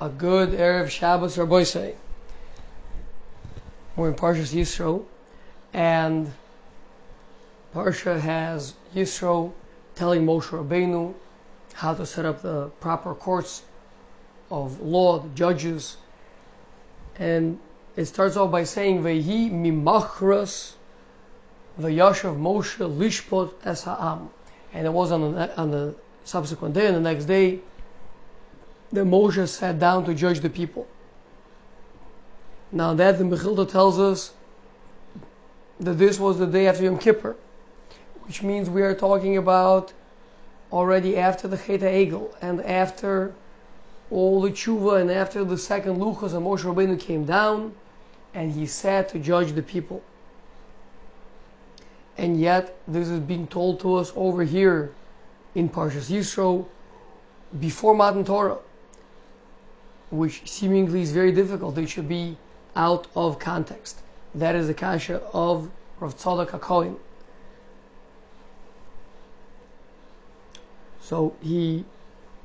A good Erev Shabbos or Boisei. We're in Parshas Yisro, and Parsha has Yisro telling Moshe Rabbeinu how to set up the proper courts of law, the judges, and it starts off by saying Vehi mimachras v'yashav Moshe lishpot es ha'am, and it was on the, on the subsequent day, and the next day, that Moshe sat down to judge the people. Now that the Mechilta tells us that this was the day after Yom Kippur, which means we are talking about already after the Chet Egel and after all the tshuva and after the second luchos and Moshe Rabbeinu came down and he sat to judge the people. And yet this is being told to us over here in Parshas Yisro before Matan Torah, which seemingly is very difficult. It should be out of context. That is the kasha of Rav Tzadok HaKohen. So he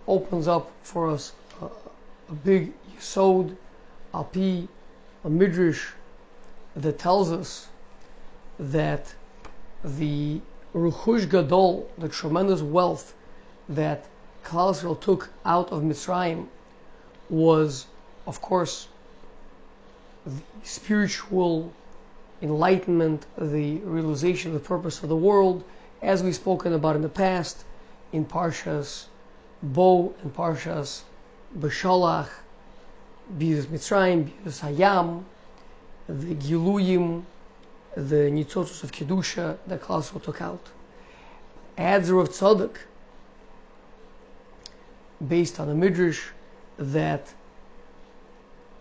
opens up for us a, a big yisod, alpi, a midrash that tells us that the Ruchush Gadol, the tremendous wealth that Klal took out of Mitzrayim, was, of course, the spiritual enlightenment, the realization of the purpose of the world, as we've spoken about in the past, in Parshas Bo and Parshas Beshalach, Bizus Mitzrayim, Bizus Hayam, the Giluyim, the Nitzotos of Kedusha that Klal took out. Adds of Tzadok, based on the Midrash, that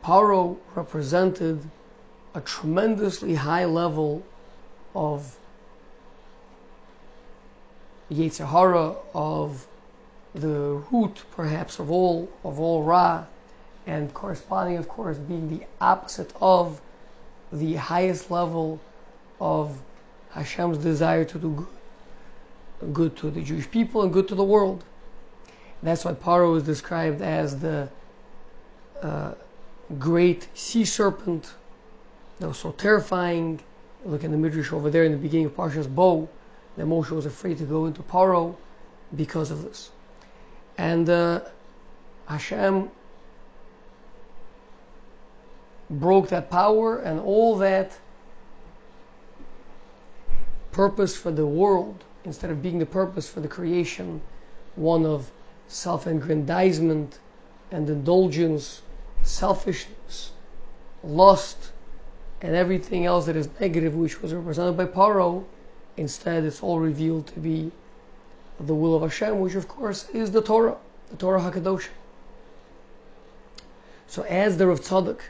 Paro represented a tremendously high level of Yetzirah, of the root perhaps of all of all Ra, and corresponding of course being the opposite of the highest level of Hashem's desire to do good, good to the Jewish people and good to the world. That's why Paro is described as the uh, great sea serpent that was so terrifying. Look in the Midrash over there in the beginning of Parshas Bo, that Moshe was afraid to go into Paro because of this. And uh, Hashem broke that power and all that purpose for the world, instead of being the purpose for the creation, one of self aggrandizement and indulgence, selfishness, lust, and everything else that is negative, which was represented by Paro, instead it's all revealed to be the will of Hashem, which of course is the Torah, the Torah Hakadosh. So as the Rav Tzadok,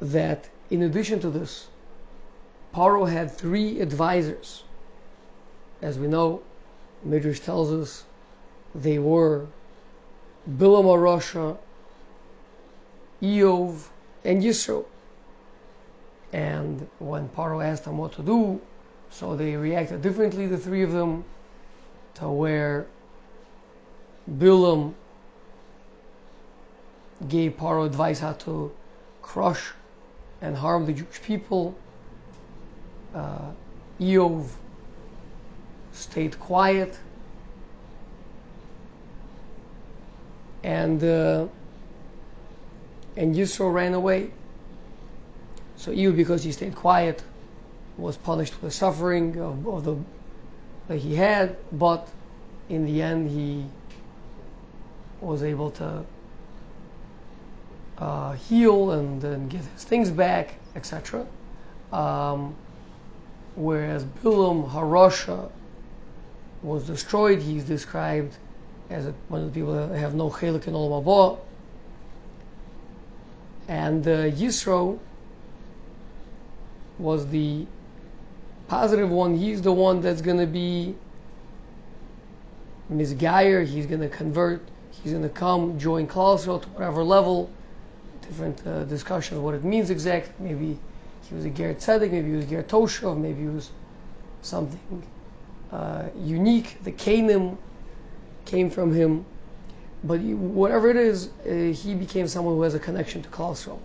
that in addition to this, Paro had three advisors as we know, Midrash tells us they were Bilam Rasha, Eov, and Yisro. And when Paro asked them what to do, so they reacted differently, the three of them, to where Bilam gave Paro advice how to crush and harm the Jewish people. Uh, Eov stayed quiet, and uh, and Yisro ran away. So even because he stayed quiet, was punished with the suffering of, of the that he had, but in the end he was able to uh, heal and then get his things back, etc. Um, whereas Bilam Harasha was destroyed. He's described as one of the people that have no chelik in Olam Haba. And uh, Yisro was the positive one. He's the one that's going to be misguyer. He's going to convert. He's going to come, join Klal to whatever level. Different uh, of what it means exactly. Maybe he was a Ger Tzedek, maybe he was Ger Toshov, maybe he was something uh, unique. The Canaan came from him. but he, whatever it is, uh, he became someone who has a connection to Klal Yisrael.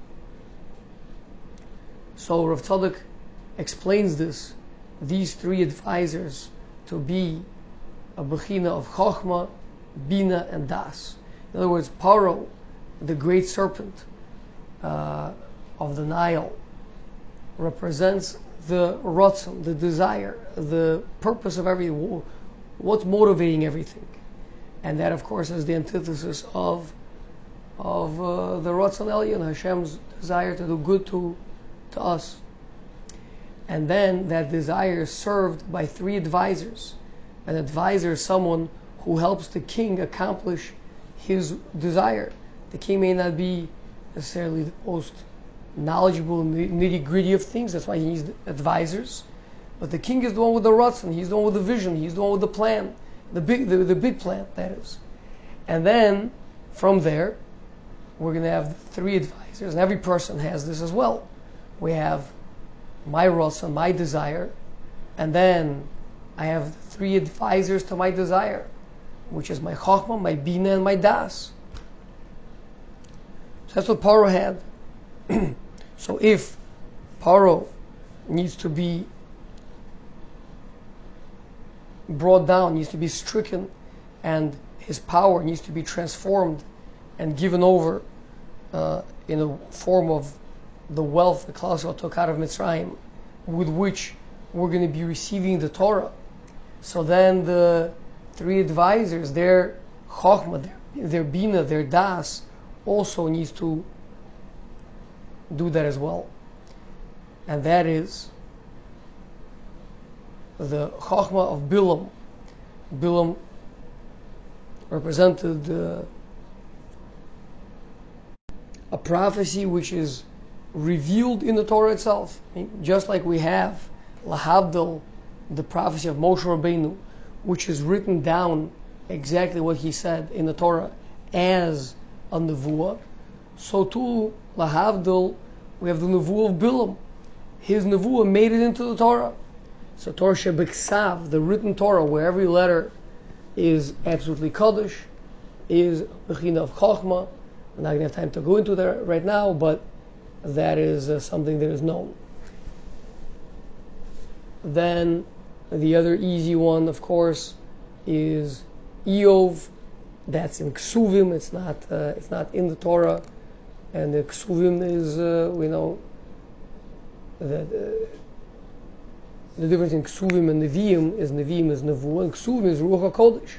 So Rav Tzadok explains this, these three advisors, to be a bechina of Chochma, Bina, and Das. In other words, Paro, the great serpent uh, of the Nile, represents the rotzon, the desire, the purpose of everything, what's motivating everything. And that, of course, is the antithesis of of uh, the Ratzon Elyon, Hashem's desire to do good to, to us. And then that desire is served by three advisors. An advisor is someone who helps the king accomplish his desire. The king may not be necessarily the most knowledgeable nitty gritty of things, that's why he needs advisors. But the king is the one with the Ratzon, he's the one with the vision, he's the one with the plan the big, the, the big plant, that is. And then from there, we're going to have three advisors, and every person has this as well. We have my rasa, my desire, and then I have three advisors to my desire, which is my chokmah, my bina, and my das. So that's what Paro had. so if Paro needs to be brought down, needs to be stricken, and his power needs to be transformed and given over uh, in the form of the wealth that Klal took out of Mitzrayim, with which we're going to be receiving the Torah. So then the three advisors, their Chokhmah, their, their Bina, their Das, also needs to do that as well. And that is the Chachma of Bilam. Bilam represented uh, a prophecy which is revealed in the Torah itself. Just like we have Lahavdil, the prophecy of Moshe Rabbeinu, which is written down exactly what he said in the Torah as a nevuah. So too, Lahavdil, we have the nevuah of Bilam. His nevuah made it into the Torah. So Torah Shebeksav, the written Torah, where every letter is absolutely Kaddish, is Bechina of Chochmah. I'm not going to have time to go into that right now, but that is uh, something that is known. Then the other easy one, of course, is Eov. That's in Ksuvim. It's not. Uh, it's not in the Torah, and the Ksuvim is uh, we know that uh, the difference in Ksuvim and Nevi'im is Nevi'im is Nevu, and Ksuvim is Ruach HaKodesh.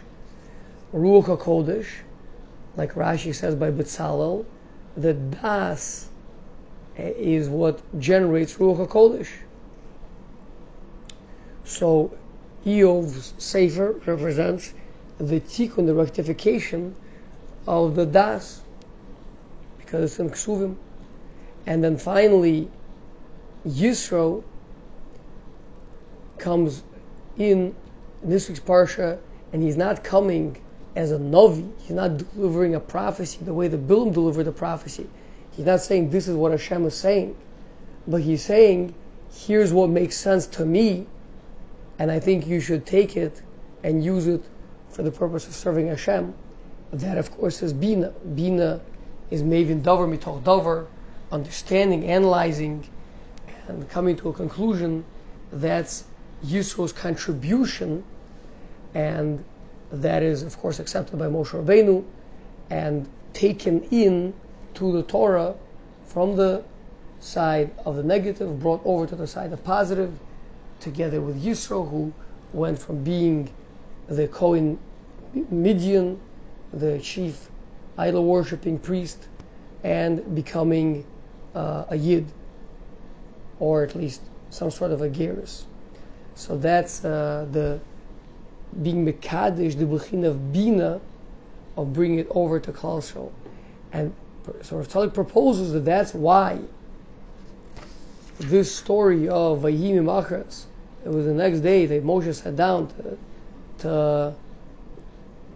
Ruach HaKodesh, like Rashi says by Betzalel, the Das is what generates Ruach HaKodesh. So, Eov's Sefer represents the tikkun, the rectification of the Das, because it's in Ksuvim. And then finally, Yisro comes in this week's parsha, and he's not coming as a novi. He's not delivering a prophecy the way the Bilam delivered the prophecy. He's not saying this is what Hashem is saying, but he's saying, here's what makes sense to me, and I think you should take it and use it for the purpose of serving Hashem. That, of course, is Bina. Bina is Mavin Dover, Mitoch Dover, understanding, analyzing, and coming to a conclusion. That's Yisro's contribution, and that is, of course, accepted by Moshe Rabbeinu and taken in to the Torah from the side of the negative, brought over to the side of positive, together with Yisro, who went from being the Kohen Midian, the chief idol worshipping priest, and becoming uh, a Yid, or at least some sort of a Geras. So that's uh, the being Mekadesh, the Bechin of Bina, of bringing it over to Klal And so Rav proposes that that's why this story of Vayim Machras, it was the next day that Moshe sat down to, to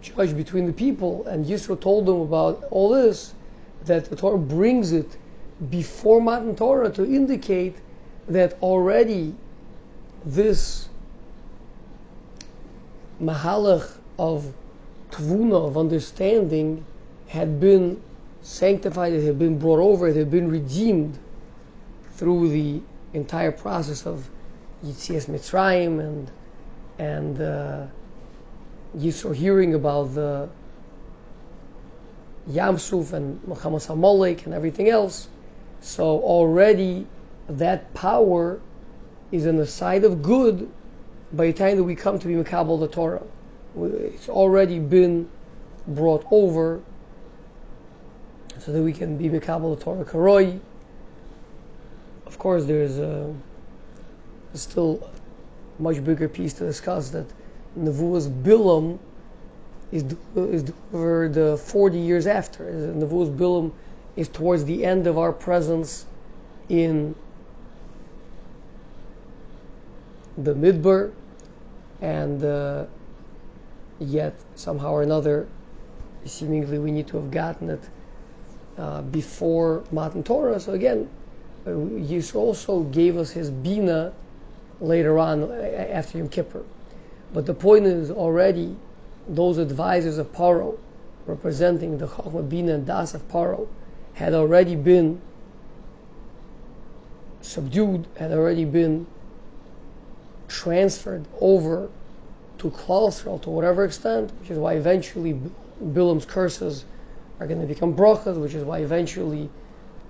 judge between the people, and Yisro told them about all this, that the Torah brings it before Matan Torah to indicate that already this mahalach of tvuna, of understanding, had been sanctified, it had been brought over, it had been redeemed through the entire process of Yitzias Mitzrayim and and uh, Yisro hearing about the Yamsuf and Milchemes Amalek and everything else. So already that power is on the side of good by the time that we come to be Makabal the Torah. It's already been brought over so that we can be Makabal the Torah Karoi. Of course, there's a, still a much bigger piece to discuss that Nevuah's Bilam is, is delivered uh, 40 years after. Nevuah's Bilam is towards the end of our presence in the Midbar, and uh, yet somehow or another, seemingly we need to have gotten it uh, before Matan Torah. So again, uh, Yisro also gave us his Bina later on uh, after Yom Kippur. But the point is already those advisors of Paro, representing the Chachma Bina and Das of Paro, had already been subdued, had already been transferred over to Klal to whatever extent, which is why eventually Bilam's curses are going to become brachas, which is why eventually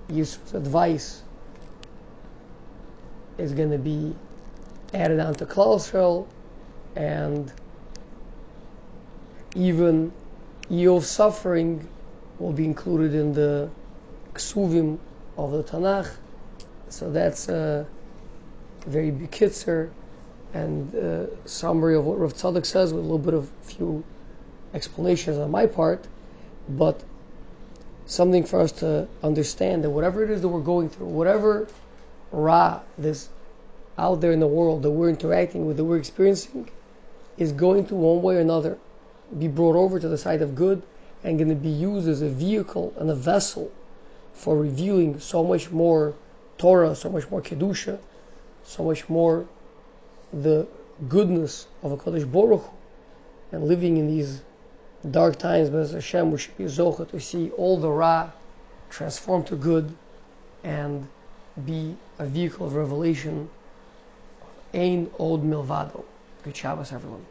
Yisro's advice is going to be added on to Klal and even Eov's suffering will be included in the Ksuvim of the Tanakh. So that's a very bekitzer and uh, summary of what Rav Tzadok says with a little bit of few explanations on my part, but something for us to understand that whatever it is that we're going through, whatever ra this out there in the world that we're interacting with, that we're experiencing, is going to one way or another be brought over to the side of good and going to be used as a vehicle and a vessel for revealing so much more Torah, so much more Kedusha, so much more the goodness of a Kodesh Baruch and living in these dark times, as Hashem, we should be zocha to see all the Ra transformed to good and be a vehicle of revelation. Ain Od Milvado. Good Shabbos, everyone.